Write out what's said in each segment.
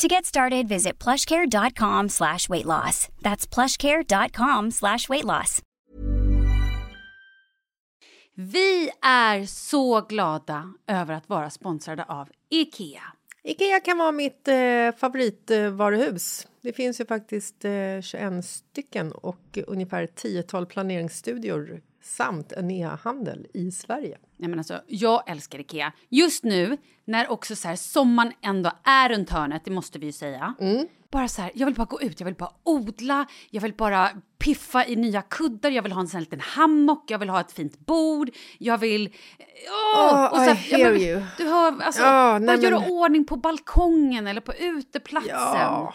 To get started, visit plushcare.com slash weight loss. That's plushcare.com slash weight loss. Vi är så glada över att vara sponsrade av IKEA. Ikea kan vara mitt eh, favoritvaruhus. Det finns ju faktiskt eh, 21 stycken och ungefär 10-tal planeringsstudior samt en e-handel i Sverige. Nej, men alltså, jag älskar Ikea. Just nu, när också så här, sommaren ändå är runt hörnet, det måste vi ju säga. Bara så här, jag vill bara gå ut, jag vill bara odla, jag vill bara piffa i nya kuddar, jag vill ha en sån här liten hammock, jag vill ha ett fint bord, jag vill... Åh! Oh, och så I här, hear men, you. Du hör, alltså, Ja, bara nej, göra men- ordning på balkongen eller på uteplatsen. Ja,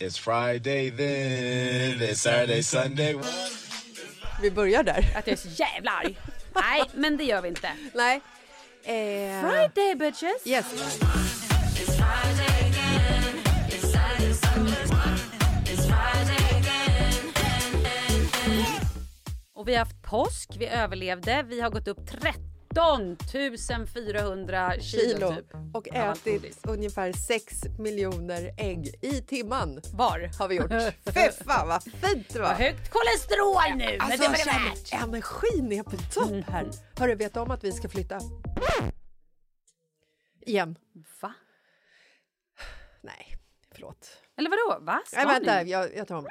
It's Friday then, it's Saturday, Sunday. Vi börjar där. Att jag är så jävla arg. Nej, men det gör vi inte. Nej. Eh, Friday bitches! Yes. Och vi har haft påsk, vi överlevde, vi har gått upp 13 400 kilo, Kilo. typ. Och ätit ungefär 6 miljoner ägg i timman. Var? Har vi gjort. Fy fan vad fint det Vad var! högt kolesterol nu, men Alltså det var det värt. energin är på topp här. Hörru, vet du om att vi ska flytta? Igen. Va? Nej, förlåt. Eller vadå? Va? Ska Nej, vänta, ni? jag, jag tar om.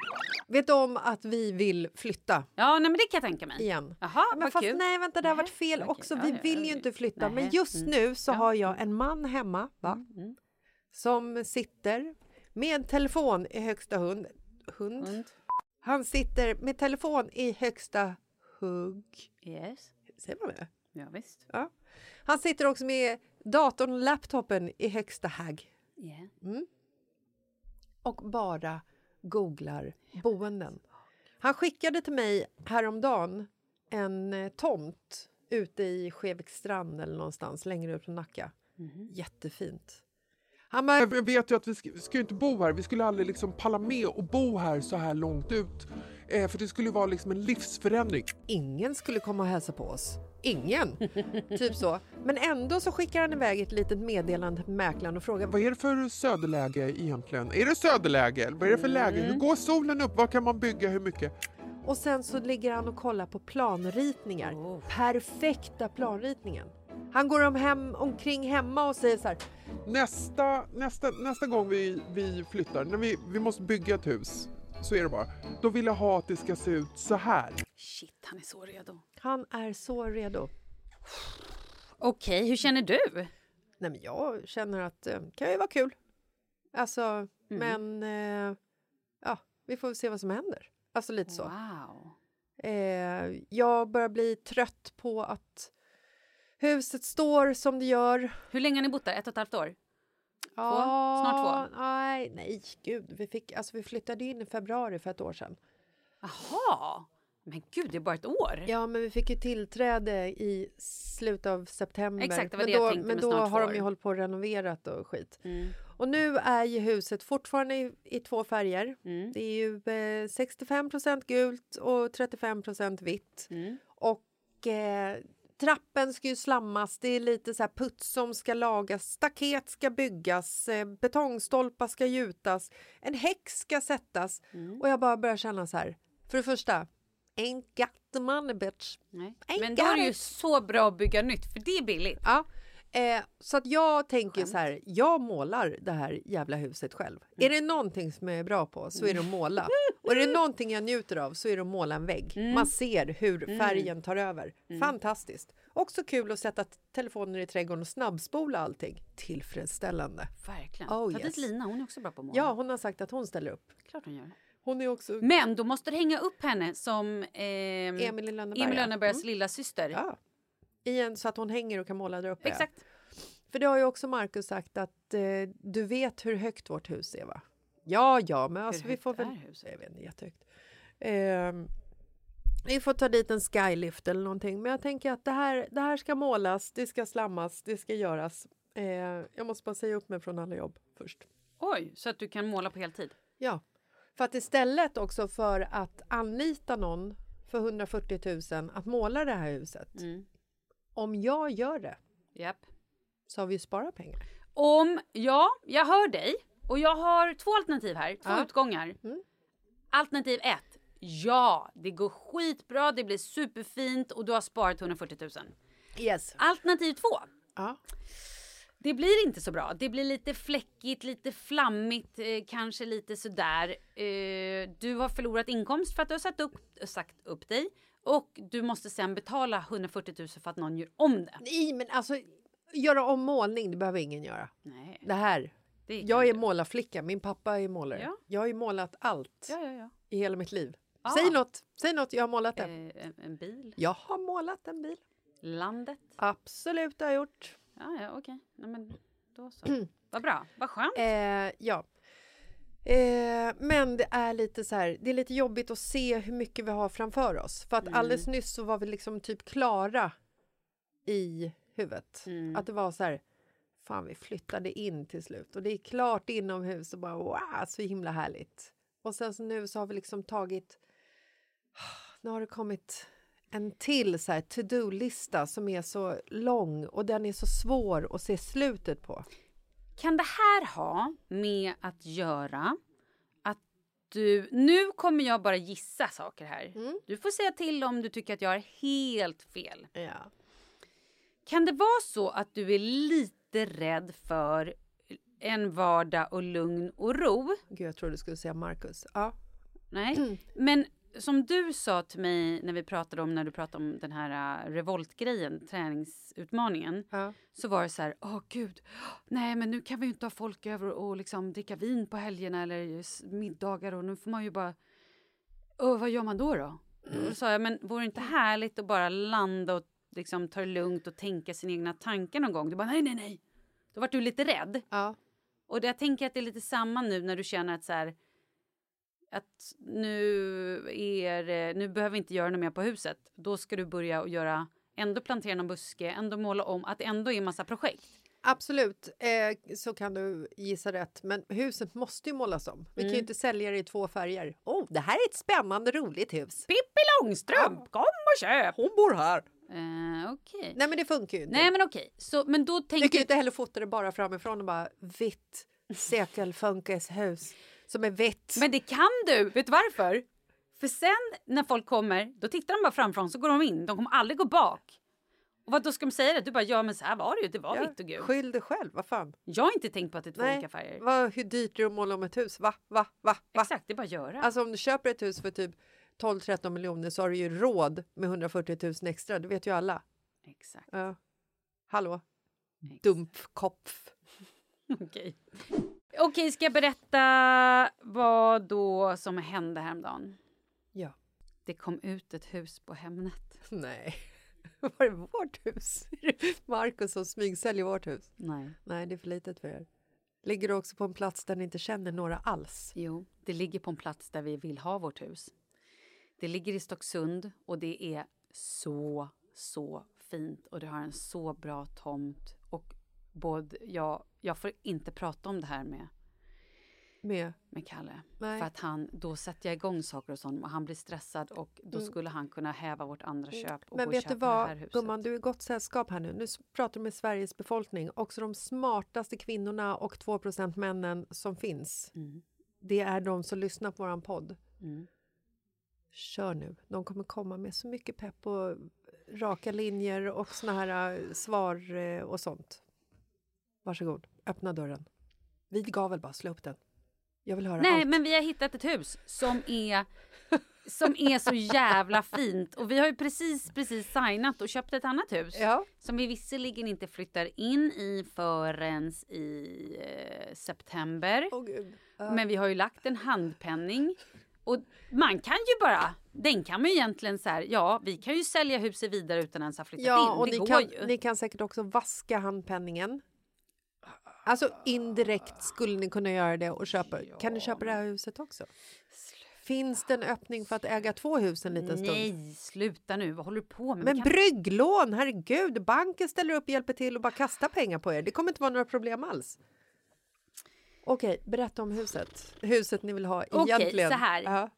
Vet du om att vi vill flytta Ja, nej men det kan jag tänka mig. igen? Jaha, Ja, men vad fast kul. nej, vänta, det har varit fel okej. också. Vi vill ju inte flytta. Men Nej. just Mm. nu så Ja. har jag en man hemma, va? Mm. Som sitter med telefon i högsta hund. Hund? Hund. Han sitter med telefon i högsta hugg. Yes. Säger man det? Ja, visst. Ja. Han sitter också med datorn laptopen i högsta hagg. Yeah. Och bara googlar boenden. Han skickade till mig häromdagen en eh, tomt ute i Skeviksstrand eller någonstans längre ut på Nacka. Mhm. Jättefint. Han bara, Jag vet ju att vi ska, vi ska ju inte bo här. Vi skulle aldrig liksom palla med och bo här så här långt ut. Eh, för det skulle vara liksom en livsförändring. ingen skulle komma och hälsa på oss. Ingen! typ så. Men ändå så skickar han iväg ett litet meddelande till mäklaren och frågar Vad är det för söderläge egentligen? Är det söderläge? Vad är det för läge? Hur går solen upp? Vad kan man bygga? Hur mycket? Och sen så ligger han och kollar på planritningar. Perfekta planritningen. Han går om hem, omkring hemma och säger så här. Nästa, nästa, nästa gång vi, vi flyttar, när vi, vi måste bygga ett hus, så är det bara. Då vill jag ha att det ska se ut så här. Shit, han är så redo. Han är så redo. Okej, hur känner du? Nej, men jag känner att det kan ju vara kul. Alltså, men eh, ja, vi får se vad som händer. Alltså lite så. Wow. Eh, jag börjar bli trött på att huset står som det gör. Hur länge har ni bott där? Ett och ett halvt år? Ja, Snart två? Nej, nej, gud. Vi, fick, alltså, vi flyttade in i februari för ett år sedan. Jaha! Men gud, det är bara ett år. Ja, men vi fick ju tillträde i slutet av september. Exakt, det var men det då, jag tänkte Men då har två de ju hållit på och renoverat och skit. Mm. Och nu är ju huset fortfarande i, i två färger. Mm. Det är ju eh, 65% gult och 35 vitt. Mm. Och eh, trappen ska ju slammas, det är lite så här puts som ska lagas, staket ska byggas, eh, betongstolpar ska gjutas, en häck ska sättas. Mm. Och jag bara börjar känna så här, för det första, ain't got the money bitch. Nej. Ain't Men då är det ju så bra att bygga nytt, för det är billigt. Ja, eh, så att jag tänker så här, jag målar det här jävla huset själv. Är det någonting som jag är bra på så är det att måla. Och är det någonting jag njuter av så är det att måla en vägg. Man ser hur färgen tar över. Fantastiskt. Också kul att sätta telefoner i trädgården och snabbspola allting. Tillfredsställande. Verkligen. Oh, Ta yes. dit Lina, hon är också bra på att måla. Ja, hon har sagt att hon ställer upp. Klart hon gör. Hon är också... Men då måste du hänga upp henne som ehm, Emil Lönnebergas Mm. lilla syster. Ja. I en, så att hon hänger och kan måla där uppe. Exakt. För det har ju också Markus sagt att eh, du vet hur högt vårt hus är va? Ja, ja, men alltså vi får väl... huset? Jag vet inte, jättehögt. Ehm, vi får ta dit en skylift eller någonting. Men jag tänker att det här, det här ska målas, det ska slammas, det ska göras. Eh, jag måste bara säga upp mig från alla jobb först. Oj, så att du kan måla på heltid. Ja, för att istället också för att anlita någon för 140 000 att måla det här huset. Mm. Om jag gör det Japp. så har vi ju sparat pengar. Om, ja, jag hör dig. Och jag har två alternativ här, två Ja. utgångar. Alternativ ett. Ja, det går skitbra, det blir superfint och du har sparat 140 000. Yes. Alternativ två. Ja. Det blir inte så bra. Det blir lite fläckigt, lite flammigt, eh, kanske lite sådär. Eh, du har förlorat inkomst för att du har satt upp, sagt upp dig. Och du måste sen betala 140 000 för att någon gör om det. Nej, men alltså göra om målning, det behöver ingen göra. Nej. Det här. Kan Jag är målarflicka, min pappa är målare. Ja. Jag har ju målat allt Ja, i hela mitt liv. Ah. Säg något, säg något, jag har målat det. Eh, en, en bil. Jag har målat en bil. Landet. Absolut, det har jag gjort. Ja, ja, okej. Nej, men då så. Vad bra. Vad skönt. Eh, ja. Eh, men det är lite så här, det är lite jobbigt att se hur mycket vi har framför oss. För att alldeles nyss så var vi liksom typ klara i huvudet. Att det var så här, fan vi flyttade in till slut och det är klart inomhus och bara wow, så himla härligt. Och sen så nu så har vi liksom tagit, nu har det kommit en till så här to-do-lista som är så lång och den är så svår att se slutet på. Kan det här ha med att göra att du... Nu kommer jag bara gissa saker här. Du får säga till om du tycker att jag har helt fel. Ja. Kan det vara så att du är lite rädd för en vardag och lugn och ro? Gud, jag trodde du skulle säga Marcus. Ja. Nej, men som du sa till mig när vi pratade om när du pratade om den här uh, revoltgrejen, träningsutmaningen. Ja. Så var det så här, åh gud, nej men nu kan vi ju inte ha folk över och liksom dricka vin på helgerna eller middagar och nu får man ju bara, åh vad gör man då då? Och Då sa jag, men vore det inte härligt att bara landa och liksom ta det lugnt och tänka sina egna tankar någon gång? Du bara, nej nej nej. Då vart du lite rädd. Ja. Och jag tänker att det är lite samma nu när du känner att så här, att nu, är, nu behöver vi inte göra något mer på huset. Då ska du börja och göra, ändå plantera någon buske, ändå måla om, att det ändå är massa projekt. Absolut, eh, så kan du gissa rätt. Men huset måste ju målas om. Vi kan ju inte sälja det i två färger. Oh, det här är ett spännande, roligt hus. Pippi Långstrump, kom och köp! Hon bor här. Eh, Okej. Nej, men det funkar ju inte. Nej men okej, så, men då Du kan tänker ju inte heller fota det bara framifrån och bara vitt sekelfunkishus som är vitt. Men det kan du! Vet du varför? För sen när folk kommer, då tittar de bara framifrån så går de in. De kommer aldrig gå bak. Och vad då ska de säga det? Du bara, ja men så här var det ju. Det var Ja, vitt och gult. Skyll dig själv, vad fan. Jag har inte tänkt på att det är två olika färger. Vad, hur dyrt är det att måla om ett hus? Va? Va? Va? Va? Exakt, det är bara att göra. Alltså om du köper ett hus för typ 12-13 miljoner så har du ju råd med 140 000 extra. Det vet ju alla. Exakt. Ja. Hallå? Exakt. Dumpkopf. Okej. Okej, ska jag berätta vad då som hände häromdagen? Ja. Det kom ut ett hus på Hemnet. Nej. Var det vårt hus? Det Marcus som smygsäljer vårt hus? Nej. Nej, det är för litet för er. Ligger du också på en plats där ni inte känner några alls? Jo, det ligger på en plats där vi vill ha vårt hus. Det ligger i Stocksund och det är så, så fint och det har en så bra tomt. Och både jag, jag får inte prata om det här med, Med? med Kalle. Nej. För att han, då sätter jag igång saker och sånt och han blir stressad och då skulle han kunna häva vårt andra köp och Mm. Men vet du vad, gumman, du är i gott sällskap här nu. Nu pratar du med Sveriges befolkning. Också de smartaste kvinnorna och 2 männen som finns. Mm. Det är de som lyssnar på våran podd. Kör nu. De kommer komma med så mycket pepp och raka linjer och såna här eh, svar eh, och sånt. Varsågod, öppna dörren. Vid gavel bara, slå upp den. Jag vill höra Nej, allt. men vi har hittat ett hus som är, som är så jävla fint. Och vi har ju precis, precis signat och köpt ett annat hus. Ja. Som vi visserligen inte flyttar in i förrän i eh, september. Åh, Gud. Men vi har ju lagt en handpenning. Och man kan ju bara, den kan man ju egentligen så här, ja vi kan ju sälja huset vidare utan ens ha flyttat Ja, in. och det ni går kan, ju. ni kan säkert också vaska handpenningen. Alltså indirekt skulle ni kunna göra det och köpa. Kan ni köpa det här huset också? Finns det en öppning för att äga två hus en liten stund? Nej, sluta nu, vad håller du på med? Men kan- brygglån, herregud, banken ställer upp och hjälper till och bara kastar pengar på er. Det kommer inte vara några problem alls. Okej, berätta om huset. Huset ni vill ha Okej, egentligen. så här. Ja.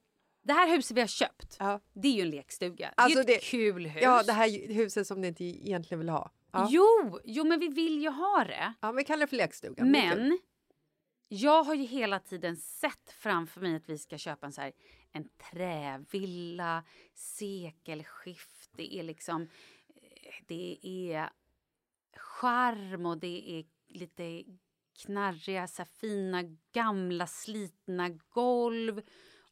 Det här huset vi har köpt, Ja. det är ju en lekstuga. Alltså det är ju ett det- kul hus. ja, det här huset som ni inte egentligen vill ha. Ja, Jo, jo, men vi vill ju ha det. ja vi kallar det för lekstuga. Men jag har ju hela tiden sett framför mig att vi ska köpa en, så här, en trävilla, sekelskift. Det är liksom... eh, Det är charm och det är lite knarriga, så fina, gamla, slitna golv.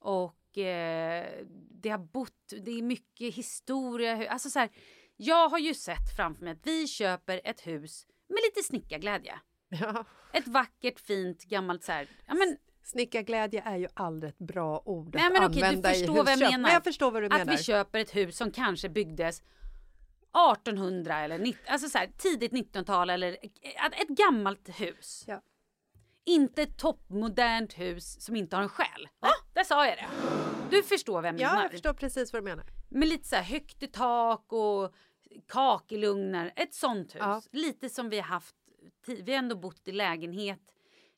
Och eh, det har bott... Det är mycket historia. Alltså så här, jag har ju sett framför mig att vi köper ett hus med lite snickarglädje. Ja. Ett vackert, fint, gammalt så här... Ja, men, Snickarglädje är ju aldrig ett bra ord nej, att men okej, använda du i förstår vad jag husköp. menar. Men jag förstår vad du att menar. vi köper ett hus som kanske byggdes 1800 eller 90, alltså så här, tidigt 1900-tal eller ett, ett gammalt hus. Ja. Inte ett toppmodernt hus som inte har en själ. Ah, där sa jag det. Du förstår vem jag Ja, menar. jag förstår precis vad du menar. Med lite så här högt i tak och kakelugnar. Ett sånt hus. Ja. Lite som vi har haft. Vi har ändå bott i lägenhet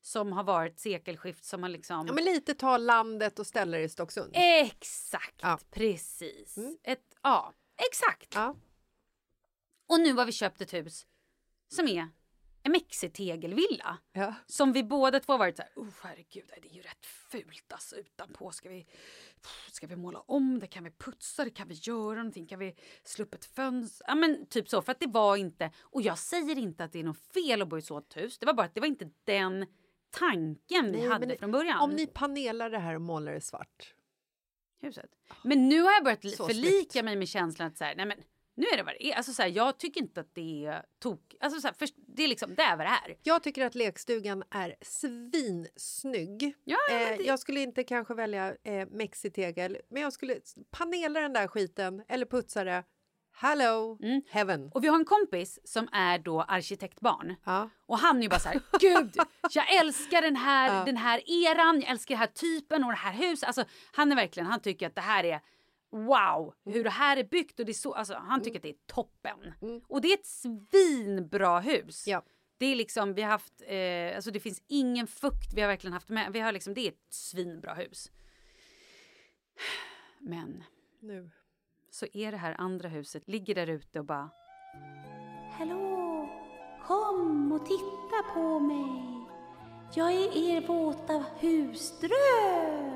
som har varit sekelskift som har liksom... Ja, men lite ta landet och ställa det i Stocksund. Exakt, Ja. precis. Ett, ja, exakt. Ja. Och nu har vi köpt ett hus som är en mexitegelvilla. Ja. Som vi båda två varit så här, oh herregud, det är ju rätt fult alltså utanpå. Ska vi, ska vi måla om det? Kan vi putsa det? Kan vi göra någonting? Kan vi slå upp ett fönster? Ja men typ så, för att det var inte, och jag säger inte att det är något fel att bo i ett hus. Det var bara att det var inte den tanken vi Nej, hade men från början. Om ni panelar det här och målar det svart. huset. Men nu har jag börjat Så förlika snyggt. mig med känslan att så här, nej men nu är det vad det är. Alltså så här, jag tycker inte att det är tok. Alltså så här, först, det är liksom, det är vad det är. Jag tycker att lekstugan är svinsnygg. Ja, ja, eh, det- Jag skulle inte kanske välja eh, mexitegel, men jag skulle panela den där skiten eller putsa det. Hello, Mm. heaven. Och vi har en kompis som är då arkitektbarn. Ja. Och han är ju bara så här, gud, jag älskar den här, Ja. den här eran, jag älskar den här typen och det här huset. Alltså, han är verkligen, han tycker att det här är wow, hur det här är byggt och det är så, alltså, han tycker att det är toppen. Och det är ett svinbra hus. Ja. Det är liksom, vi har haft, eh, alltså det finns ingen fukt, vi har verkligen haft med, vi har liksom, det är ett svinbra hus. Men Nu. så är det här andra huset, ligger där ute och bara Hallå! Kom och titta på mig! Jag är er våta husdröm!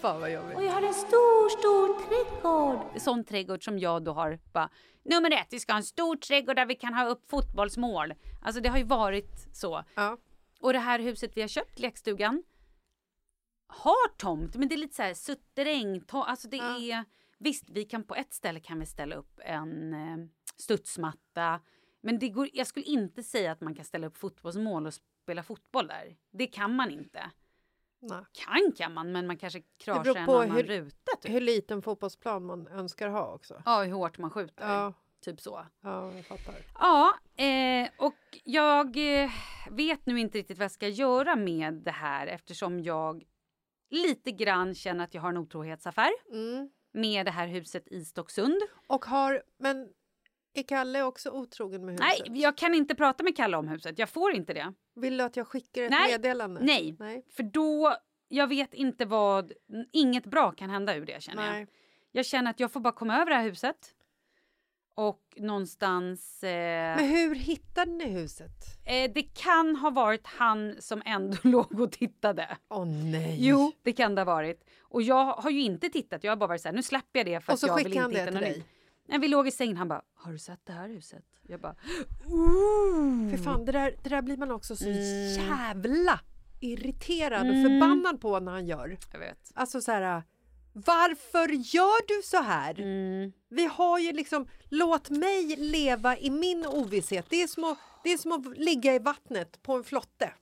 Fan vad jobbigt. Och jag har en stor, stor trädgård! sån trädgård som jag då har bara nummer ett, vi ska ha en stor trädgård där vi kan ha upp fotbollsmål. Alltså det har ju varit så. Ja. Och det här huset vi har köpt, lekstugan, har tomt, men det är lite så här sutteräng. To- alltså det Ja. är, visst vi kan på ett ställe kan vi ställa upp en eh, studsmatta. Men det går, jag skulle inte säga att man kan ställa upp fotbollsmål och spela fotboll där. Det kan man inte. Nej. Kan kan man, men man kanske kraschar en annan hur- ruta. Typ. Hur liten fotbollsplan man önskar ha också. Ja, hur hårt man skjuter. Ja, Typ så. ja jag fattar. Ja, eh, och jag eh, vet nu inte riktigt vad jag ska göra med det här eftersom jag lite grann känner att jag har en otrohetsaffär Mm. med det här huset i Stocksund. Och har, men är Kalle också otrogen med huset? Nej, jag kan inte prata med Kalle om huset. Jag får inte det. Vill du att jag skickar ett Nej. meddelande? Nej, Nej. för då... Jag vet inte vad... Inget bra kan hända ur det känner jag. Nej. Jag känner att jag får bara komma över det här huset. Och någonstans... Eh, Men hur hittade ni huset? eh, det kan ha varit han som ändå låg och tittade. Åh nej! Jo, det kan det ha varit. Och jag har ju inte tittat. Jag har bara varit så här, nu släpper jag det för Och att så jag vill skickade han inte det hitta till dig? När vi låg i sängen, han bara, har du sett det här huset? Jag bara, För fan, det där, det där blir man också så Mm. jävla irriterad och förbannad på när han gör. jag vet. Alltså så här, varför gör du så här? Mm. Vi har ju liksom, låt mig leva i min ovisshet. Det är som att, det är som att ligga i vattnet på en flotte.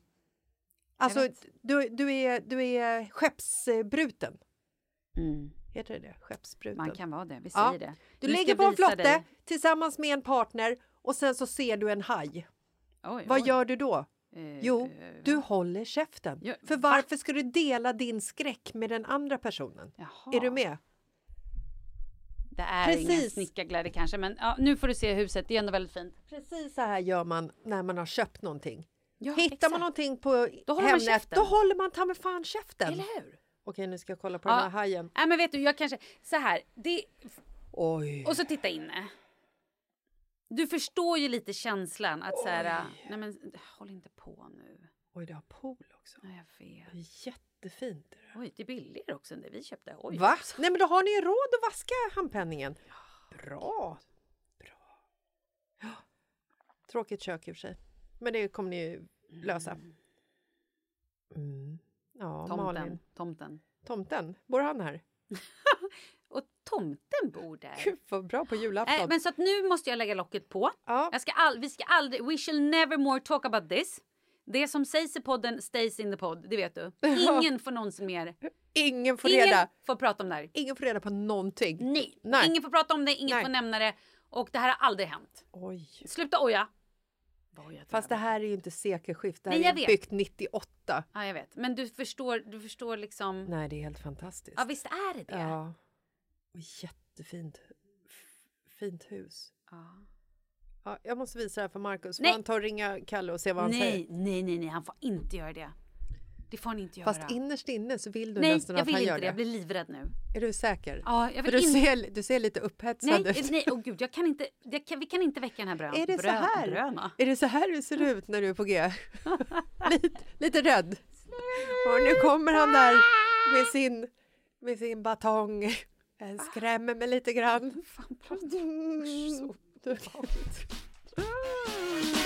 Alltså, du, du, är, du är skeppsbruten. Mm. Heter det det? Skeppsbruten. Man kan vara det, vi Ja. säger det. Du ligger jag på en flotte dig. tillsammans med en partner och sen så ser du en haj. Oj, Vad oj. gör du då? Eh, Jo, eh, du håller käften. Ja, För va? varför ska du dela din skräck med den andra personen? Jaha. Är du med? Det är ingen Precis. snickarglädje kanske, men ja, nu får du se huset. Det är ändå väldigt fint. Precis så här gör man när man har köpt någonting. Ja, Hittar exakt. man någonting på Då Hemnet, då håller man ta med fan käften. Eller hur? Okej, nu ska jag kolla på den här hajen. Nej, men vet du, jag kanske... Så här, det, Oj. och så titta inne. Du förstår ju lite känslan att så här, nej men håll inte på nu. Oj, det har pool också. Ja, jag vet. Det är jättefint. det. Oj, det är billigare också än det vi köpte. Oj. Va? Nej, men då har ni ju råd att vaska handpenningen. Bra. Bra. Ja. Tråkigt kök i och för sig. Men det kommer ni ju lösa. Mm. Ja, Tomten. Malin. Tomten. Tomten, bor han här? Och tomten bor där. Gud, vad bra på julafton. Nej, men så att nu måste jag lägga locket på. ja. Jag ska all, vi ska aldrig, we shall never more talk about this. Det som sägs i podden stays in the pod, det vet du. Ingen får någonsin mer. Ingen får Ingen reda. får prata om det här. Ingen får reda på någonting. Nej. Nej. Ingen får prata om det, ingen Nej. får nämna det. Och det här har aldrig hänt. Oj. Sluta oja. Fast det här är ju inte sekelskift. Det här Nej, är vet. byggt 98. Ja, jag vet. Men du förstår, du förstår liksom. Nej, det är helt fantastiskt. Ja, visst är det det? Ja. Och jättefint fint hus. Ja. Ja, jag måste visa det här för Markus. Får Nej. han ta och ringa Kalle och se vad han Nej, säger? nej, nej, nej, han får inte göra det. Det får han inte göra. Fast innerst inne så vill du nej, nästan jag att vill han inte gör det. det. Jag blir livrädd nu. Är du säker? Ja, jag För vill du inte... ser, du ser lite upphetsad Nej, ut. nej, åh gud, jag kan inte, jag kan, vi kan inte väcka den här brön. Är det så här? Bröna. Är det så här du ser ut när du är på G? lite, lite rädd. Och nu kommer han där med sin, med sin batong. Den skrämmer mig lite grann. Mm. Du-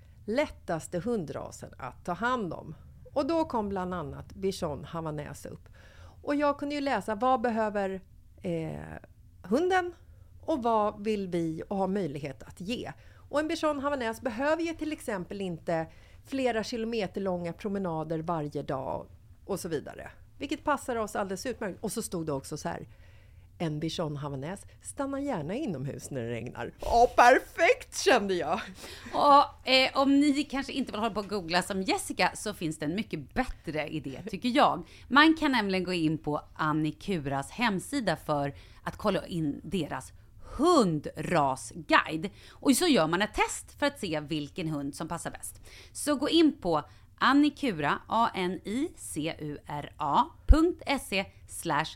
lättaste hundrasen att ta hand om. Och då kom bland annat bichon havanäs upp. Och jag kunde ju läsa vad behöver eh, hunden och vad vill vi och ha möjlighet att ge. Och en bichon havanäs behöver ju till exempel inte flera kilometer långa promenader varje dag och så vidare. Vilket passar oss alldeles utmärkt. Och så stod det också så här. En bichon havanäs stannar gärna inomhus när det regnar. Ja, perfekt kände jag! Och eh, om ni kanske inte vill hålla på och googla som Jessica så finns det en mycket bättre idé tycker jag. Man kan nämligen gå in på Annikuras hemsida för att kolla in deras hundrasguide. Och så gör man ett test för att se vilken hund som passar bäst. Så gå in på annikura, a-n-i-c-u-r-a.se slash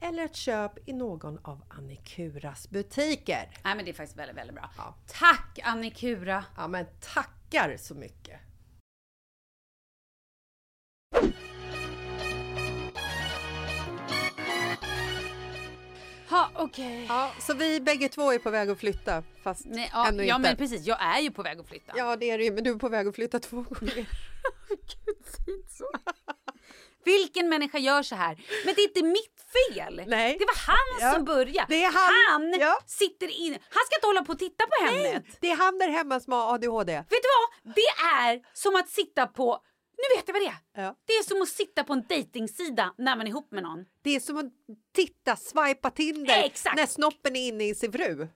eller ett köp i någon av Annikuras butiker. Nej men det är faktiskt väldigt, väldigt bra. Ja. Tack Annikura! Ja men tackar så mycket! Ha, okej. Ja, så vi bägge två är på väg att flytta fast Nej, ja, ännu ja inte. men precis, jag är ju på väg att flytta. Ja det är det ju, men du är på väg att flytta två gånger. Gud, säg inte så. Vilken människa gör så här? Men det är inte mitt fel! Nej. Det var han Ja, som började. det är han. Han Ja. sitter in. Han ska inte hålla på och titta på Hemnet. Det är han där hemma som har ADHD. Vet du vad? Det är som att sitta på... Nu vet jag vad det är. Ja. Det är som att sitta på en dejtingsida när man är ihop med någon. Det är som att titta, swipa Tinder Exakt. när snoppen är inne i sin fru.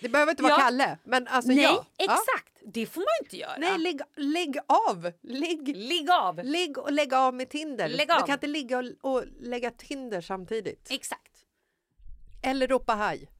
Det behöver inte vara Ja. Kalle, men alltså Nej, ja. Ja. exakt. Det får man inte göra. Nej, lägg, lägg av! Lägg, Ligg av. ligg och lägg av med Tinder. Lägg Du av. kan inte ligga och, och lägga Tinder samtidigt. Exakt. Eller ropa haj.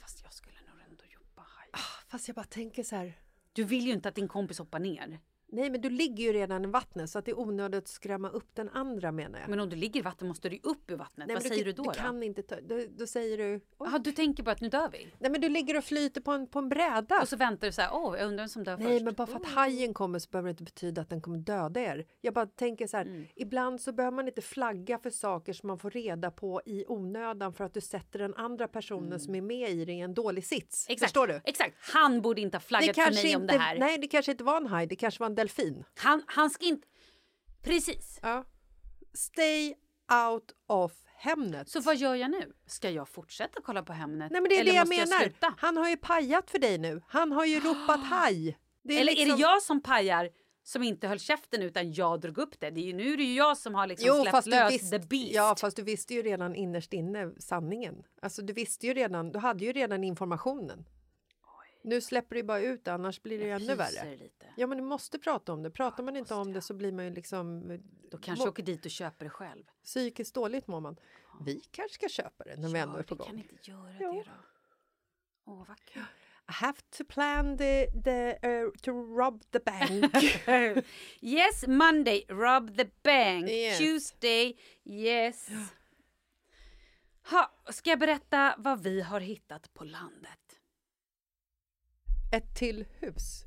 Fast jag skulle nog ändå jobba här. Fast jag bara tänker så här. Du vill ju inte att din kompis hoppar ner. Nej, men du ligger ju redan i vattnet så att det är onödigt att skrämma upp den andra menar jag. Men om du ligger i vatten måste du upp ur vattnet. Nej, Vad säger du, då? Du kan inte ta, då, då säger du... Jaha, du tänker på att nu dör vi? Nej, men du ligger och flyter på en, på en bräda. Och så väntar du så här, åh, jag undrar vem som dör Nej, först. Oh. men bara för att hajen kommer så behöver det inte betyda att den kommer döda er. Jag bara tänker så här, Mm. ibland så behöver man inte flagga för saker som man får reda på i onödan för att du sätter den andra personen som är med i det i en dålig sits. Mm. Exakt, Förstår du? Exakt. Han borde inte ha flaggat för mig inte, om det här. Nej, det kanske inte var en haj, det kanske var en delfin. Han, han ska inte... Precis. Ja. Stay out of Hemnet. Så vad gör jag nu? Ska jag fortsätta kolla på Hemnet? Nej, men det är Eller det jag menar. sluta? Han har ju pajat för dig nu. Han har ju ropat haj. Eller är liksom- det jag som pajar som inte höll käften utan jag drog upp det? det är ju, nu är det ju jag som har liksom Jo, släppt lös visst, the beast. ja, fast du visste ju redan innerst inne sanningen. Alltså, du visste ju redan, du hade ju redan informationen. Nu släpper du bara ut det, annars blir det ju ännu värre. lite. Ja, men du måste prata om det. Pratar man inte om det så blir man ju liksom... Då kanske jag åker dit och köper det själv. Psykiskt dåligt mår man. Vi kanske ska köpa det när vi ändå är på vi kan gång. inte göra Jo. det då. Åh, vad kul. I have to plan the, the, uh, to rob the bank. yes, Monday, rob the bank. Yes. Tuesday, yes. Ha, ska jag berätta vad vi har hittat på landet? Ett till hus.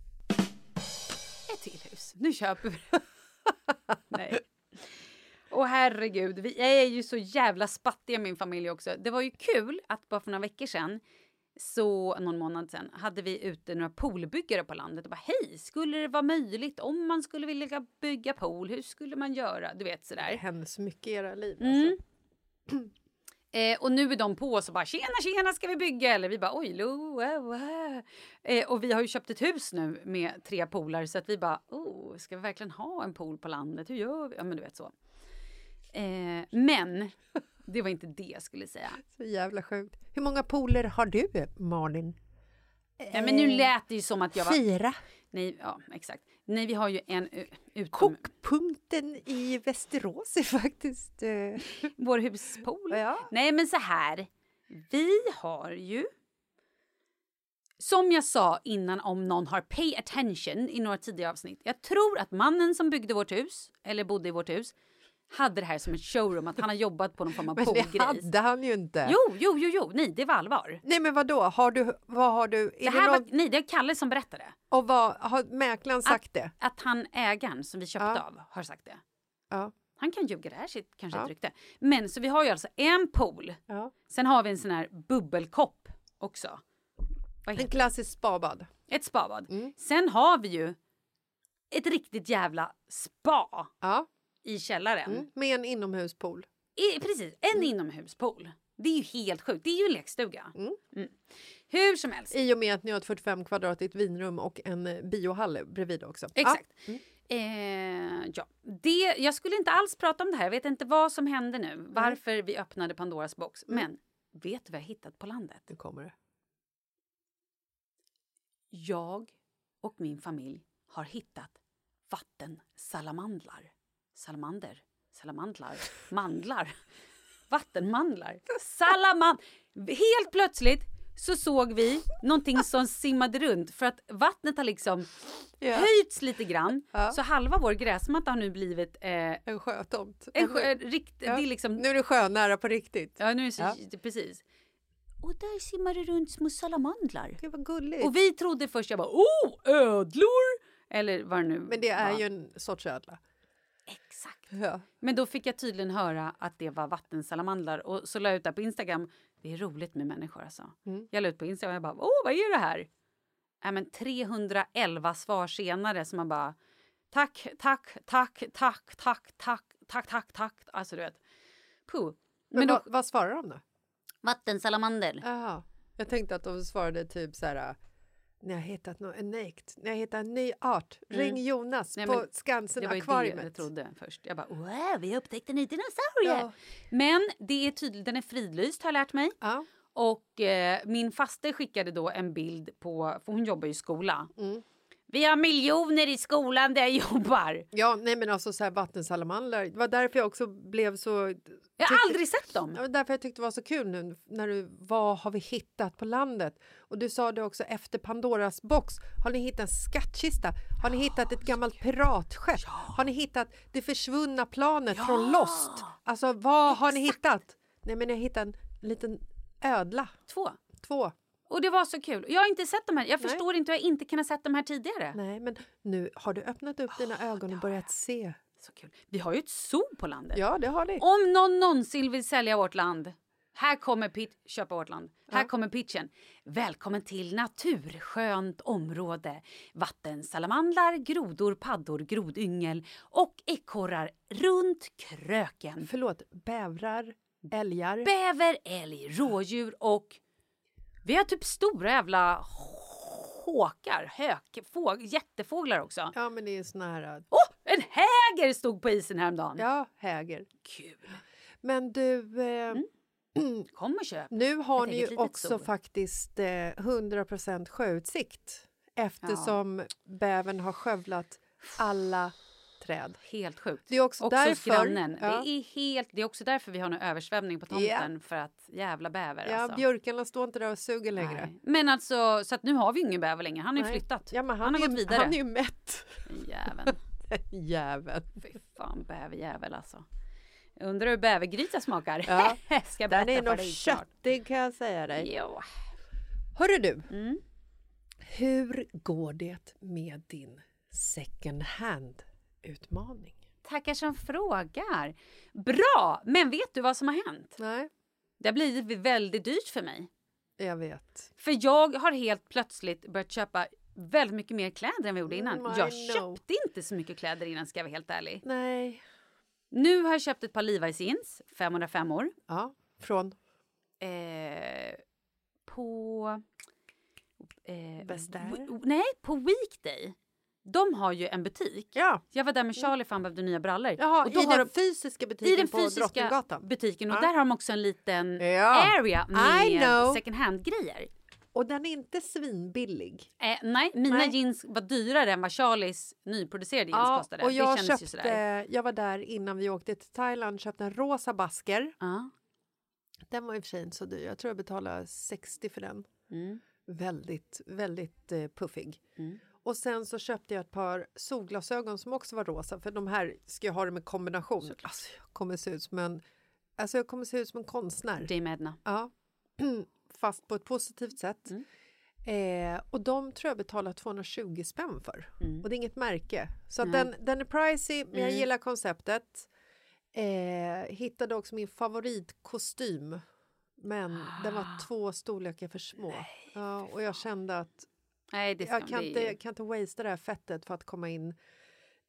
Ett till hus. Nu köper vi det. Nej. Och herregud, vi är ju så jävla spattiga min familj också. Det var ju kul att bara för några veckor sedan, så någon månad sedan, hade vi ute några poolbyggare på landet och bara hej, skulle det vara möjligt om man skulle vilja bygga pool, hur skulle man göra? Du vet Det sådär. händer så mycket i era liv. Mm. Eh, och nu är de på oss och bara tjena tjena ska vi bygga eller vi bara oj lo, eh, wow. eh, Och vi har ju köpt ett hus nu med tre poolar så att vi bara oh, ska vi verkligen ha en pool på landet? Hur gör vi? Ja men du vet så. Eh, men det var inte det jag skulle säga. Så jävla sjukt. Hur många pooler har du, Malin? Ja, men nu lät det ju som att jag var... Fyra. Nej, ja exakt. Nej vi har ju en utom Kokpunkten i Västerås är faktiskt... Eh, vår huspool. Ja. Nej men så här. Vi har ju som jag sa innan om någon har pay attention i några tidigare avsnitt. Jag tror att mannen som byggde vårt hus, eller bodde i vårt hus, hade det här som ett showroom, att han har jobbat på någon form av men det poolgrej. hade han ju inte. Jo, jo, jo, jo, nej, det var allvar. Nej men vad då? Har du, vad har du? Är Det det här var, någon, nej, det är Kalle som berättade. Och vad, har mäklaren sagt det? Att han, ägaren som vi köpte Ja. av, har sagt det. Ja. Han kan ljuga, det här är kanske Ja. ett rykte. Men så vi har ju alltså en pool. ja. Sen har vi en sån här bubbelkopp också. Vad En heter klassisk spabad. Ett spabad. Mm. Sen har vi ju ett riktigt jävla spa Ja. I källaren. Mm. Med en inomhuspool. I, precis, en inomhuspool. Det är ju helt sjukt. Det är ju lekstuga. Mm. Hur som helst. I och med att ni har ett 45 kvadratigt vinrum och en eh, biohall bredvid också. Exakt. Eh, ja. det, jag skulle inte alls prata om det här. Jag vet inte vad som hände nu. Varför vi öppnade Pandoras box. Men vet du vad jag hittat på landet? Nu kommer det. Jag och min familj har hittat vattensalamandlar. Salamander. Salamandlar. Mandlar. Vattenmandlar. Salamand... Helt plötsligt så såg vi någonting som simmade runt för att vattnet har liksom Ja. höjts lite grann. Ja. Så halva vår gräsmatta har nu blivit eh, En sjötomt. en sjö, rikt, Ja. det är liksom... Nu är det sjönära på riktigt. Ja, nu är det så, Ja. precis. Och där simmar det runt små salamandlar. Gud vad gulligt. Och vi trodde först, jag bara, oh, ödlor! Eller vad det nu Men det är var. ju en sorts ödla. Exakt. Ja. Men då fick jag tydligen höra att det var vattensalamandlar och så la jag ut det på Instagram. Det är roligt med människor alltså. Mm. Jag la ut på Instagram och jag bara, åh vad är det här? Äh, men 311 svar senare som man bara, tack, tack, tack, tack, tack, tack, tack, tack, tack. Alltså du vet. Puh. Men, Men då, vad, vad svarar de då? vattensalamander. Jaha. Jag tänkte att de svarade typ så här... Ni har hittat något unikt. Ni har hittat en ny art. Ring Jonas Nej, på Skansen Det var ju det akvariet. jag trodde först. Jag bara, wow, vi har upptäckt en ny dinosaurie. Ja. Men det är tydligt, den är fridlyst har jag lärt mig. Ja. Och eh, min faste skickade då en bild på, för hon jobbar ju i skola. Mm. Vi har miljoner i skolan där jag jobbar. Ja, nej men alltså så här vattensalamandrar. Det var därför jag också blev så... Jag har aldrig sett dem. Ja, därför jag tyckte det var så kul nu när du, vad har vi hittat på landet? Och du sa det också efter Pandoras box. Har ni hittat en skattkista? Har ni hittat ett gammalt piratskepp? Har ni hittat det försvunna planet från Lost? Alltså vad har ni hittat? Nej men jag hittade en liten ödla. Två. Två. Och det var så kul. Jag har inte sett de här. Jag förstår inte hur jag inte kan ha sett de här tidigare. Nej men nu har du öppnat upp dina ögon och börjat se. Så kul. Vi har ju ett zoo på landet. Ja det har ni. Om någon någonsin vill sälja vårt land. Här kommer pit- köpa vårt land. Här kommer pitchen. Välkommen till naturskönt område. Vattensalamandrar, grodor, paddor, grodyngel och ekorrar runt kröken. Förlåt, bävrar, älgar. Bäver, älg, rådjur och vi har typ stora jävla håkar, hök, fåg, jättefåglar också. ja men det är såna här... Åh, en häger stod på isen häromdagen. Ja, häger. Kul. Men du, eh, Kom och köp. nu har ni ju också zoo. faktiskt eh, 100% sjöutsikt eftersom bävern har skövlat alla träd. Helt sjukt. Det är också också därför- grannen. ja. Det, är helt, det är också därför vi har en översvämning på tomten. För att jävla bäver Ja, alltså. björkarna står inte där och suger längre. Nej. Men alltså, så att nu har vi ju ingen bäver längre. Han har ju flyttat. Ja, han, han har är gått ju, vidare. Han är ju mätt. Jäveln. Jävel. Fy fan, bäverjävel alltså. Undrar hur bävergryta smakar. Ja. Ska jag Den är nog köttig kan jag säga dig. Jo. Hörru du, Mm. hur går det med din second hand-utmaning? Tackar som frågar. Bra! Men vet du vad som har hänt? Nej, Det har blivit väldigt dyrt för mig. jag vet. För jag har helt plötsligt börjat köpa väldigt mycket mer kläder än jag gjorde innan. Mm, jag köpte inte så mycket kläder innan ska jag vara helt ärlig. Nej. Nu har jag köpt ett par Levi's jeans, 505 år. Ja, från Eh, på... Eh, Best nej, på Weekday. De har ju en butik. Ja. Jag var där med Charlie för han behövde nya brallor. Jaha, och då i har den de- fysiska butiken i den på fysiska Drottninggatan. butiken. Och Ja. där har de också en liten Ja. area med second hand-grejer. Och den är inte svinbillig. Eh, nej, mina Nej. jeans var dyrare än vad Charlies nyproducerade jeans Ja, kostade. och jag köpte, jag var där innan vi åkte till Thailand, köpte en rosa basker. Ja. Den var i och för sig inte så dyr, jag tror jag betalade 60 för den. Mm. Väldigt, väldigt eh, puffig. Och sen så köpte jag ett par solglasögon som också var rosa, för de här ska jag ha dem i kombination. Alltså, jag kommer se ut som en, alltså jag kommer se ut som en konstnär. Dame Edna. Ja, fast på ett positivt sätt. Eh, och de tror jag betalar 220 spänn för. Och det är inget märke. Så att den, den är pricey, men jag gillar konceptet. Eh, hittade också min favoritkostym. Men den var två storlekar för små. ja, och jag kände att Nej, det ska, jag kan det inte, ju- kan inte wastea det här fettet för att komma in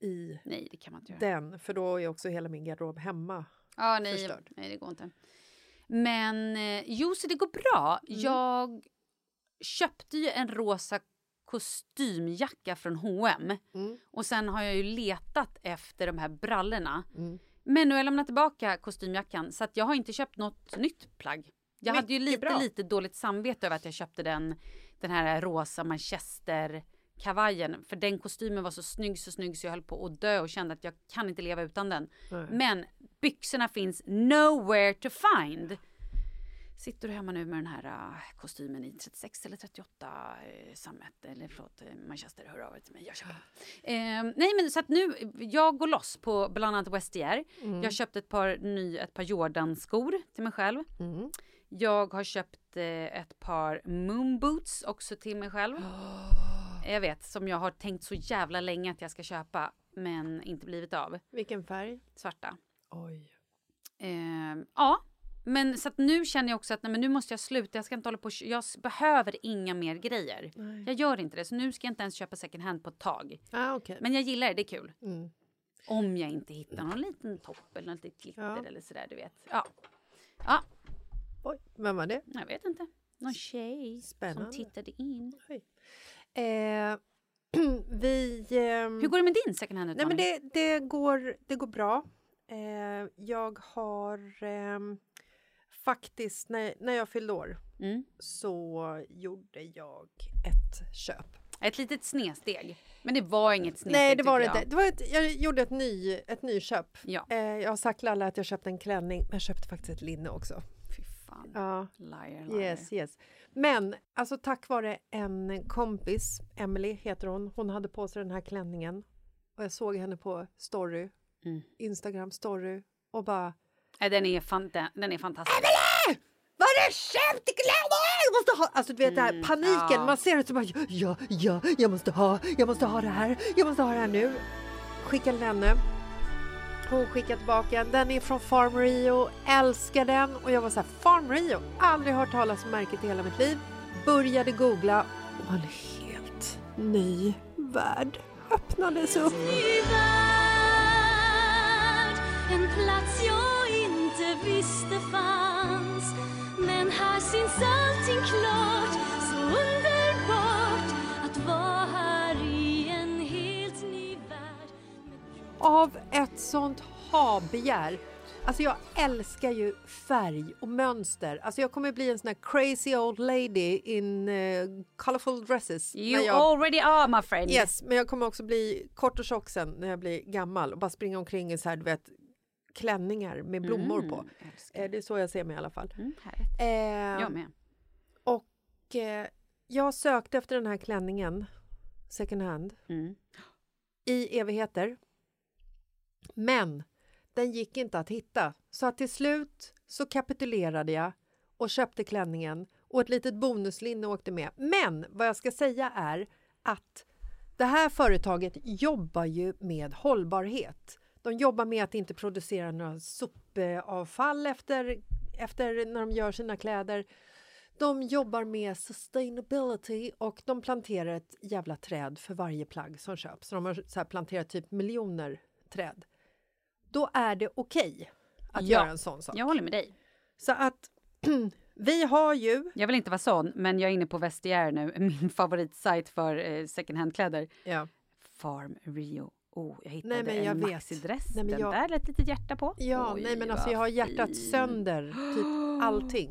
i Nej, det kan man inte göra. den. För då är också hela min garderob hemma. Ja, nej, förstörd. nej, det går inte. Men eh, jo, så det går bra. Mm. Jag köpte ju en rosa kostymjacka från H&M Mm. och sen har jag ju letat efter de här brallorna. Mm. Men nu har jag lämnat tillbaka kostymjackan så att jag har inte köpt något nytt plagg. Jag hade ju lite, bra. lite dåligt samvete över att jag köpte den, den här rosa manchester kavajen för den kostymen var så snygg så snygg så jag höll på att dö och kände att jag kan inte leva utan den. Men byxorna finns nowhere to find. Sitter du hemma nu med den här äh, kostymen i 36 eller 38 uh, sammet eller förlåt eh, manchester hör av er till mig jag köper. Eh, nej men så att nu jag går loss på bland annat Westier. Jag köpte ett par ny ett par Jordan skor till mig själv. Jag har köpt eh, ett par moonboots också till mig själv. Jag vet som jag har tänkt så jävla länge att jag ska köpa men inte blivit av. Vilken färg? Svarta. Oj. Eh, ja, men så att nu känner jag också att nej, men nu måste jag sluta. Jag ska inte hålla på. Jag behöver inga mer grejer. Jag gör inte det, så nu ska jag inte ens köpa second hand på ett tag. Ah, okay. Men jag gillar det, det är kul. Mm. Om jag inte hittar någon liten topp eller något litet glitter Ja. eller sådär, du vet. Ja. Ja, Oj, vem var det? jag vet inte. Någon tjej Spännande. som tittade in. Eh, vi... ehm, Hur går det med din second hand Nej, men utmaning? det, det, går, det går bra. Eh, jag har ehm, faktiskt, när, när jag fyllde år Mm. så gjorde jag ett köp. Ett litet snedsteg. Men det var inget snedsteg Nej, det var det inte. Det var ett, jag gjorde ett, ny, ett nyköp. Ja. Eh, jag har sagt till alla att jag köpte en klänning, men jag köpte faktiskt ett linne också. Fan. Ja. Liar, liar. Yes, yes. Men alltså tack vare en kompis, Emily heter hon, hon hade på sig den här klänningen och jag såg henne på story, Mm. Instagram story och bara den, är fan, den, den är fantastisk. Var det köpt kläder? Jag måste ha... Alltså du vet det här paniken, Mm, ja. man ser det så bara ja, ja, jag måste ha, jag måste ha det här, jag måste ha det här nu. Skickade henne. Hon skickade tillbaka den. Den är från Farm Rio, älskar den. Och jag var så här, Farm Rio, aldrig hört talas om märket i hela mitt liv. Började googla och en helt ny värld öppnades upp. Värld, en plats jag inte visste fanns. Men här syns allting klart, så underbart att vara här i en helt ny värld. av ett sånt ha-begär. Alltså jag älskar ju färg och mönster. Alltså jag kommer bli en sån här crazy old lady in uh, colorful dresses. You jag, already are my friend. yes, men jag kommer också bli kort och tjock sen när jag blir gammal och bara springa omkring i så här, du vet, klänningar med blommor på. älskar. Eh, det är så jag ser mig i alla fall. Mm. Eh, Jag med. och eh, jag sökte efter den här klänningen second hand Mm. i evigheter. Men den gick inte att hitta. Så att till slut så kapitulerade jag och köpte klänningen och ett litet bonuslinne åkte med. Men vad jag ska säga är att det här företaget jobbar ju med hållbarhet. De jobbar med att inte producera några sopavfall efter, efter när de gör sina kläder. De jobbar med sustainability och de planterar ett jävla träd för varje plagg som köps. Så de har så här planterat typ miljoner träd. Då är det okej att Ja. göra en sån sak. Jag håller med dig. Så att vi har ju... Jag vill inte vara sån, men jag är inne på Vestiaire nu, min favoritsajt för eh, second hand-kläder. Ja. Farm Rio. Oh, jag hittade Nej, men jag en maxidress. Nej, men Den jag- där lät litet hjärta på. Ja, Oj, nej men alltså jag har hjärtat fin. sönder, typ allting.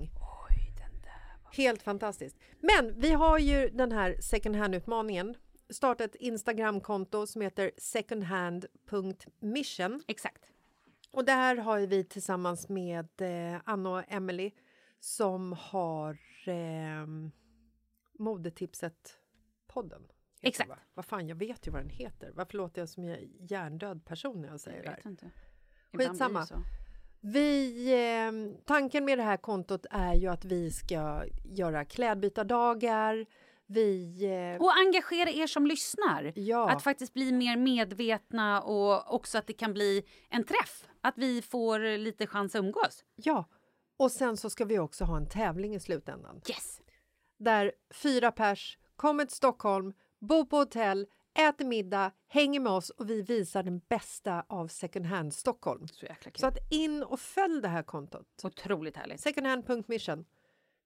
Oj, den där var... Helt fantastiskt. Men vi har ju den här second hand-utmaningen. Starta ett Instagramkonto som heter secondhand.mission. Exakt. Och det här har vi tillsammans med eh, Anna och Emily som har eh, Modetipset-podden. Exakt. va? Vad fan, jag vet ju vad den heter. Varför låter jag som en hjärndöd person när jag säger Jag det här? inte. Skitsamma. Vi, eh, tanken med det här kontot är ju att vi ska göra klädbytardagar. Vi... Eh, Och engagera er som lyssnar. Ja. Att faktiskt bli mer medvetna och också att det kan bli en träff. Att vi får lite chans att umgås. ja. Och sen så ska vi också ha en tävling i slutändan. Yes! Där fyra pers kommer till Stockholm, bor på hotell, äter middag, hänger med oss och vi visar den bästa av second hand Stockholm. Så. Så att in och följ det här kontot. Otroligt härligt. Secondhand.mission.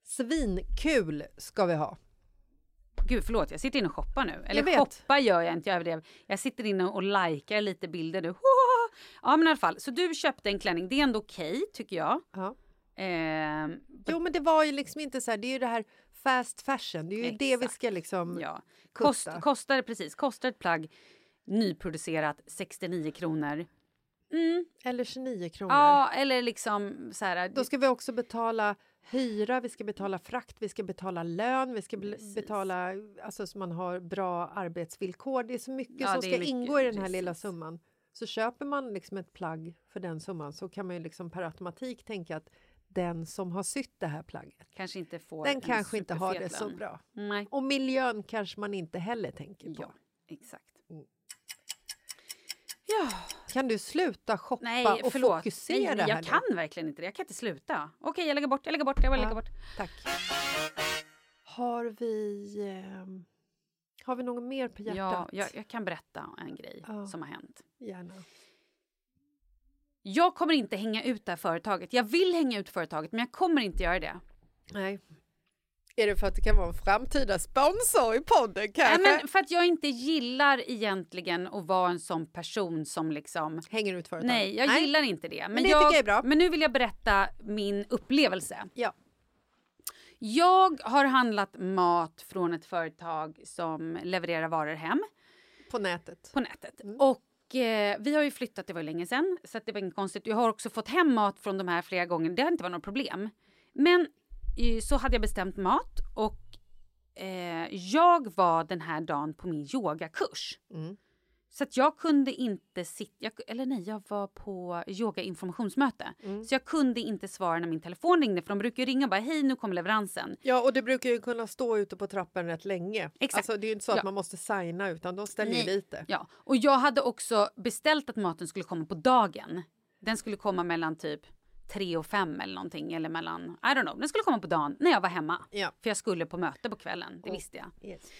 Svinkul ska vi ha. Gud, förlåt, jag sitter inne och shoppar nu. Eller Jag vet. shoppa gör jag inte, jag överdrev. Jag sitter inne och likar lite bilder nu. Ja, men i alla fall. Så du köpte en klänning. Det är ändå okej, tycker jag. Ja. Ehm, Jo, men det var ju liksom inte så här, det är ju det här fast fashion, det är ju det vi Exakt. ska liksom ja. Kost, kostar, precis, kostar ett plagg nyproducerat 69 kronor. Eller 29 kronor. Ja, eller liksom så här. Då ska vi också betala hyra, vi ska betala frakt, vi ska betala lön, vi ska be- betala alltså så man har bra arbetsvillkor. Det är så mycket Ja, som ska mycket, ingå i den här precis. lilla summan. Så köper man liksom ett plagg för den summan så kan man ju liksom per automatik tänka att den som har sytt det här plagget, kanske inte får den en kanske inte har det så bra. Nej. Och miljön kanske man inte heller tänker på. Ja, exakt. Ja, Kan du sluta shoppa nej, och förlåt. fokusera nej, nej, här jag nu? kan verkligen inte det. Jag kan inte sluta. Okej, jag lägger bort, jag lägger bort, jag bara lägger Ja. bort. Tack. Har vi, ehm, har vi något mer på hjärtat? Ja, jag, jag kan berätta en grej Ja. som har hänt. Gärna. Jag kommer inte hänga ut det här företaget. Jag vill hänga ut företaget, men jag kommer inte göra det. Nej. Är det för att det kan vara en framtida sponsor i podden kanske? Nej, men för att jag inte gillar egentligen att vara en sån person som liksom... Hänger ut företag? Nej, jag gillar inte det. Men, det jag, tycker jag är bra. men nu vill jag berätta min upplevelse. Ja. Jag har handlat mat från ett företag som levererar varor hem På nätet. på nätet. Mm. Och eh, vi har ju flyttat, det var ju länge sedan, så det var inget konstigt. Jag har också fått hem mat från de här flera gånger, det har inte varit något problem. Men så hade jag bestämt mat och eh, jag var den här dagen på min yogakurs. Mm. Så att jag kunde inte sitta, jag, eller nej, jag var på yoga-informationsmöte. Mm. Så jag kunde inte svara när min telefon ringde, för de brukar ringa och bara hej nu kommer leveransen. Ja, och det brukar ju kunna stå ute på trappen rätt länge. Exakt. Alltså, det är ju inte så att Ja. man måste signa utan de ställer Nej. dit det. Ja, och jag hade också beställt att maten skulle komma på dagen. Den skulle komma mellan typ tre och fem eller någonting. Eller mellan, I don't know. Den skulle komma på dagen när jag var hemma. Ja. För jag skulle på möte på kvällen, det visste jag. Yes.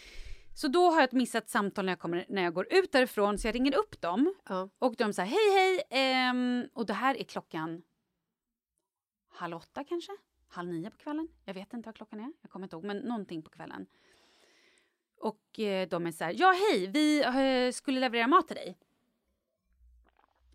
Så då har jag ett missat samtal när jag, kommer, när jag går ut därifrån. Så jag ringer upp dem. Ja. Och de säger hej hej. ehm, och det här är klockan halv åtta kanske? Halv nio på kvällen? Jag vet inte vad klockan är. Jag kommer inte ihåg, men någonting på kvällen. Och eh, de är så här, ja hej, vi eh, skulle leverera mat till dig.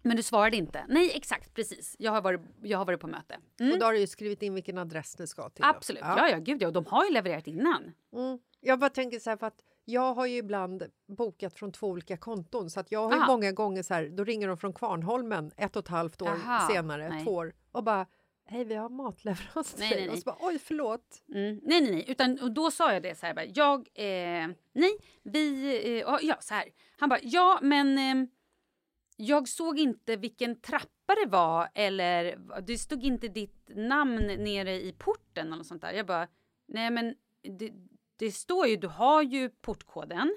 Men du svarade inte. Nej, exakt, precis. Jag har varit, jag har varit på möte. Mm. Och då har du skrivit in vilken adress det ska till. då. Absolut, ja. ja gud ja. Och de har ju levererat innan. Mm. Jag bara tänker så här för att jag har ju ibland bokat från två olika konton så att jag har ju många gånger så här, då ringer de från Kvarnholmen ett och ett halvt år Aha, senare, nej. två år och bara hej vi har matleverans till Nej, dig. nej, Och nej. så bara oj förlåt. Mm. Nej, nej, nej. Utan, och då sa jag det så här. Bara, jag, eh, nej, vi, eh, ja, ja, så här. Han bara, ja, men eh, jag såg inte vilken trappa det var eller det stod inte ditt namn nere i porten eller sånt där. Jag bara, nej men det, det står ju, du har ju portkoden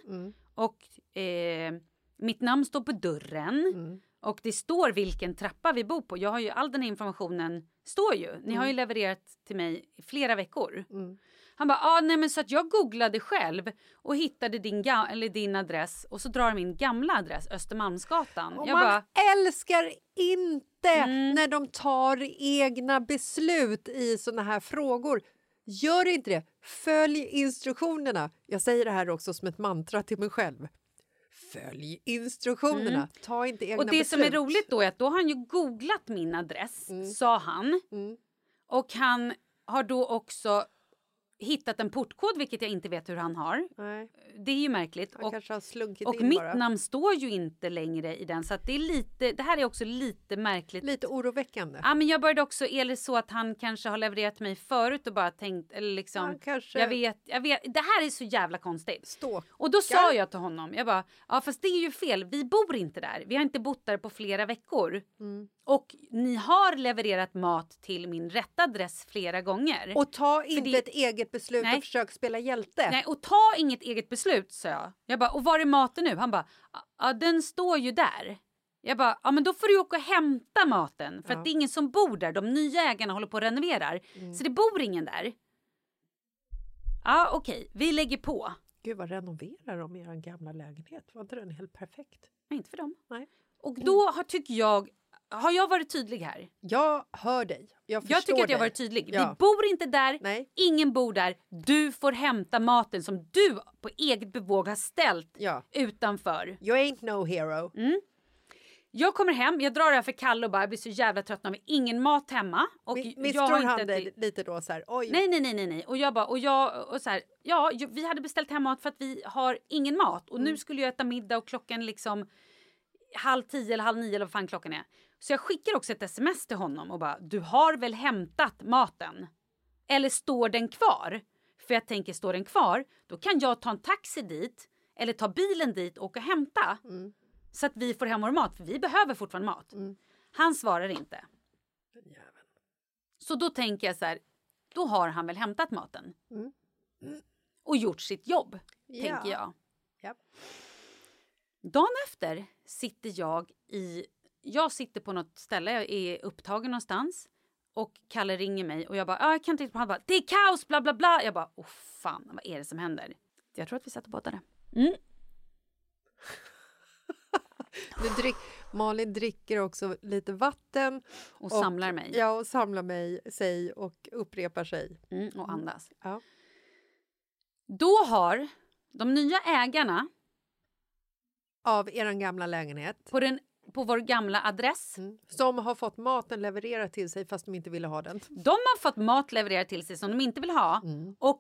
och eh, mitt namn står på dörren och det står vilken trappa vi bor på. Jag har ju all den informationen står ju. Ni har ju levererat till mig i flera veckor. Han bara, ah, nej men så att jag googlade själv och hittade din, eller din adress och så drar min gamla adress, Östermalmsgatan. Och jag man bara, älskar inte Mm. när de tar egna beslut i såna här frågor. Gör inte det. Följ instruktionerna. Jag säger det här också som ett mantra till mig själv. Följ instruktionerna. Ta inte egna Mm. och det beslut. som är roligt då är att då har han ju googlat min adress, Mm. sa han. Och han har då också hittat en portkod, vilket jag inte vet hur han har. Nej, Det är ju märkligt. han Och, och mitt bara. namn står ju inte längre i den, så det är lite, det här är också lite märkligt. Lite oroväckande. Ja, men jag började också, är det så att han kanske har levererat mig förut och bara tänkt, eller liksom, Han kanske- jag vet, jag vet, det här är så jävla konstigt. Stå. Och då sa jag till honom, jag bara, ja fast det är ju fel, vi bor inte där, vi har inte bott där på flera veckor. Mm. Och ni har levererat mat till min rätta adress flera gånger. Och ta inte det- ett eget beslut Nej. och försök spela hjälte. Nej, och ta inget eget beslut, sa jag. Jag bara, och var är maten nu? Han bara, ja den står ju där. Jag bara, ja men då får du åka och hämta maten för att det är ingen som bor där. De nya ägarna håller på och renoverar. Mm. Så det bor ingen där. Ja okej, vi lägger på. Gud vad renoverar de er gamla lägenhet? Var inte den helt perfekt? Men inte för dem. Nej. Och då har, tycker jag, har jag varit tydlig här? Jag hör dig. Jag, Jag tycker att jag har varit tydlig. Ja. Vi bor inte där, Nej. ingen bor där. Du får hämta maten som du på eget bevåg har ställt Ja. utanför. You ain't no hero. Mm. Jag kommer hem, jag drar det här för Kalle och bara jag blir så jävla trött nu har vi ingen mat hemma. Och jag Misstror han dig lite då så här? Oj. Nej, nej, nej, nej. Och jag bara, och jag, och så här, ja, vi hade beställt hem mat för att vi har ingen mat. Och Mm. nu skulle jag äta middag och klockan liksom halv tio eller halv nio eller vad fan klockan är. Så jag skickar också ett sms till honom och bara, du har väl hämtat maten? Eller står den kvar? För jag tänker, står den kvar, då kan jag ta en taxi dit eller ta bilen dit och åka och hämta. Mm. Så att vi får hem vår mat, för vi behöver fortfarande mat. Han svarar inte. Så då tänker jag så här, då har han väl hämtat maten. Och gjort sitt jobb, Ja. tänker jag. Ja. Dagen efter sitter jag i... Jag sitter på något ställe, jag är upptagen någonstans. Och Kalle ringer mig och jag bara, ah, jag kan inte riktigt... Han bara, det är kaos, bla bla bla. Jag bara, åh fan, vad är det som händer? Jag tror att vi satt och poddade. Mm. Du drick, Malin dricker också lite vatten. Och samlar mig. Ja, och samlar mig, sig och upprepar sig. Mm, och andas. Ja. Då har de nya ägarna Av er gamla lägenhet. på den på vår gamla adress. Som har fått maten levererad till sig fast de inte ville ha den. De har fått mat levererad till sig som de inte vill ha. Och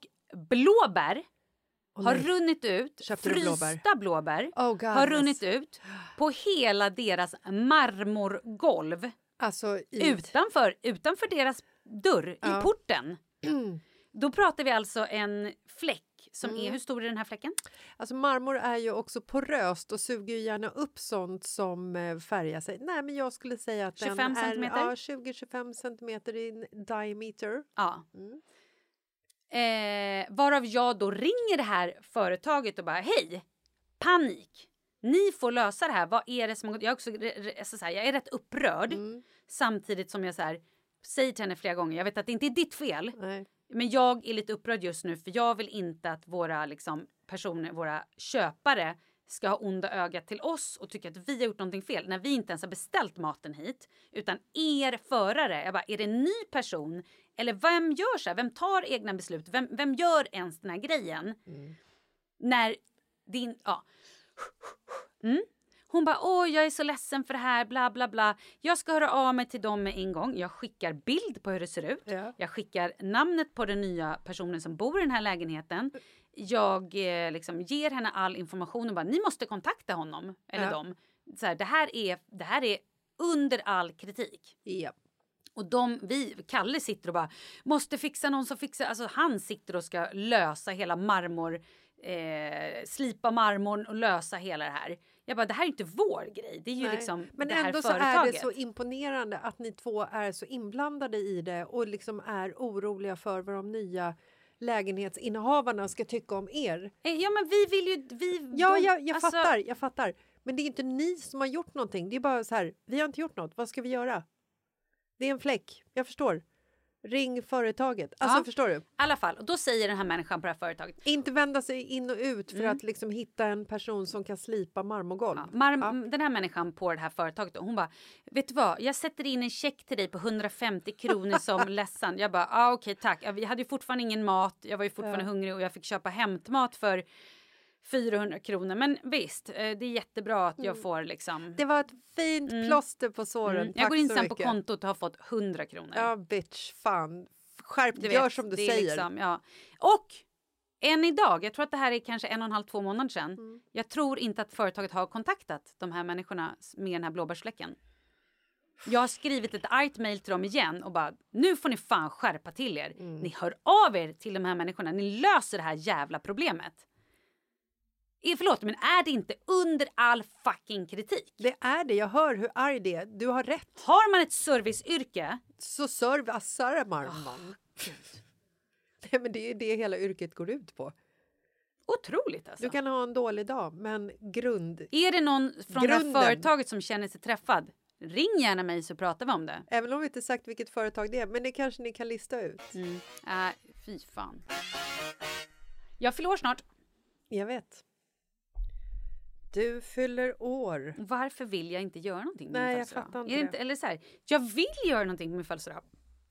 blåbär har nej. runnit ut. Köpte du blåbär? Frysta blåbär Oh, har runnit ut på hela deras marmorgolv. Alltså. Utanför, utanför deras dörr, Ja. i porten. Då pratar vi alltså en fläck som Mm. är... Hur stor är den här fläcken? Alltså marmor är ju också poröst och suger ju gärna upp sånt som eh, färgar sig. Nej, men jag skulle säga att 25 den är ja, 20-25 centimeter i diameter. Ja. Mm. Eh, varav jag då ringer det här företaget och bara hej, panik. Ni får lösa det här. Vad är det som? Jag är, också, alltså så här, jag är rätt upprörd Mm. samtidigt som jag så här, säger till henne flera gånger. Jag vet att det inte är ditt fel, Nej. Men jag är lite upprörd just nu för jag vill inte att våra liksom, personer, våra köpare ska ha onda ögat till oss och tycka att vi har gjort någonting fel när vi inte ens har beställt maten hit. Utan er förare, jag bara, är det en ny person? Eller vem gör så här? Vem tar egna beslut? Vem, vem gör ens den här grejen? När din... Ja. Mm. Hon bara, åh jag är så ledsen för det här, bla bla bla. Jag ska höra av mig till dem med en gång. Jag skickar bild på hur det ser ut. Ja. Jag skickar namnet på den nya personen som bor i den här lägenheten. Jag eh, liksom ger henne all information och bara, ni måste kontakta honom. Eller Ja. dem. Så här, det, här är, det här är under all kritik. Ja. Och de, vi, Kalle sitter och bara måste fixa någon som fixar, alltså han sitter och ska lösa hela marmor, eh, slipa marmorn och lösa hela det här. Jag bara det här är inte vår grej, det är ju Nej. liksom Men det här ändå så företaget. är det så imponerande att ni två är så inblandade i det och liksom är oroliga för vad de nya lägenhetsinnehavarna ska tycka om er. Eh, Ja men vi vill ju, vi... Ja, de- jag, jag alltså, fattar, jag fattar. Men det är inte ni som har gjort någonting. Det är bara så här, vi har inte gjort något. Vad ska vi göra? Det är en fläck. Jag förstår. Ring företaget. Alltså, Ja. förstår du? I alla fall, och då säger den här människan på det här företaget Inte vända sig in och ut Mm. för att liksom hitta en person som kan slipa marmorgolv. Ja, Mar- Den här människan på det här företaget hon bara, vet du vad, jag sätter in en check till dig på 150 kronor som ledsen. Jag bara, ah, okej tack. Ja, Vi hade ju fortfarande ingen mat, jag var ju fortfarande hungrig och jag fick köpa hämtmat för 400 kronor. Men visst, eh, det är jättebra att jag får liksom... Det var ett fint plåster på såren. Mm. Tack Jag går in sen på kontot och har fått 100 kronor. Ja, bitch. Fan. Skärp Du Gör vet, som du säger. Liksom, ja. Och än idag, jag tror att det här är kanske en och en halv, två månader sedan. Mm. Jag tror inte att företaget har kontaktat de här människorna med den här blåbärsfläcken. Jag har skrivit ett argt mejl till dem igen och bara nu får ni fan skärpa till er. Mm. Ni hör av er till de här människorna. Ni löser det här jävla problemet. Eh, Förlåt, men är det inte under all fucking kritik? Det är det. Jag hör hur arg det är. Du har rätt. Har man ett serviceyrke Så servicear man. Nej, men det är det hela yrket går ut på. Otroligt alltså. Du kan ha en dålig dag, men grund... Är det någon från det här Grunden. företaget som känner sig träffad? Ring gärna mig så pratar vi om det. Även om vi inte sagt vilket företag det är, men det kanske ni kan lista ut. Mm. Äh, fy fan. Jag fyller år snart. Jag vet. Du fyller år. Varför vill jag inte göra någonting med Nej, min jag födelsedag? fattar inte Är det inte, eller så här, jag vill göra någonting med min födelsedag.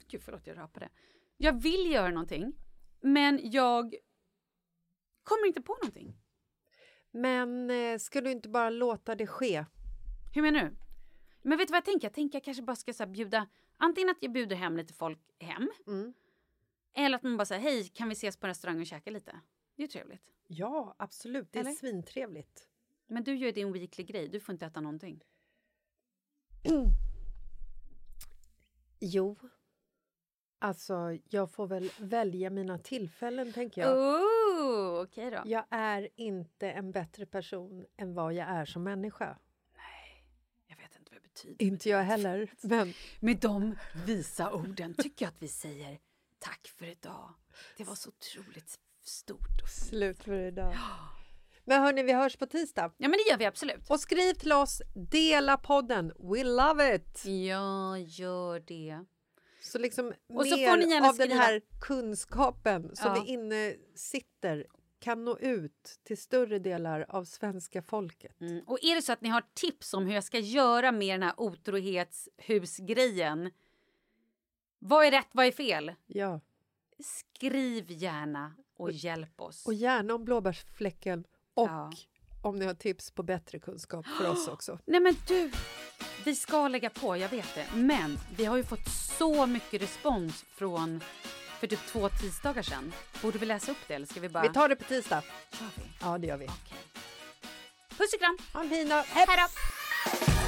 Gud, förlåt, jag rapade. Jag vill göra någonting, men jag kommer inte på någonting. Men eh, ska du inte bara låta det ske? Hur menar du? Men vet du vad jag tänker? Jag tänker jag kanske bara ska så här bjuda, antingen att jag bjuder hem lite folk hem. Mm. Eller att man bara säger hej, kan vi ses på restaurang och käka lite? Det är ju trevligt. Ja, absolut. Det är Eller? svintrevligt. Men du gör din weekly grej, du får inte äta någonting. Jo. Alltså, jag får väl välja mina tillfällen, tänker jag. Oh, okej då. Jag är inte en bättre person än vad jag är som människa. Jag vet inte vad det betyder. Inte jag heller. Men Med de visa orden tycker jag att vi säger tack för idag. Det var så otroligt stort. och fint. slut för idag. Men hörni, vi hörs på tisdag. Ja, men det gör vi absolut. Och skriv till oss, dela podden. We love it! Ja, gör det. Så liksom Och så mer får ni gärna av den skriva- här kunskapen som Ja. vi inne sitter kan nå ut till större delar av svenska folket. Mm. Och är det så att ni har tips om hur jag ska göra med den här otrohetshusgrejen. Vad är rätt, vad är fel? Ja. Skriv gärna och hjälp oss. Och gärna om blåbärsfläcken och Ja. om ni har tips på bättre kunskap för oss också. Nej men du, vi ska lägga på, jag vet det. Men vi har ju fått så mycket respons från för typ två tisdagar sedan. Borde vi läsa upp det eller ska vi bara... Vi tar det på tisdag. Kör vi? Ja, det gör vi. Okej. Puss och kram! Ha en fin dag. Hej då!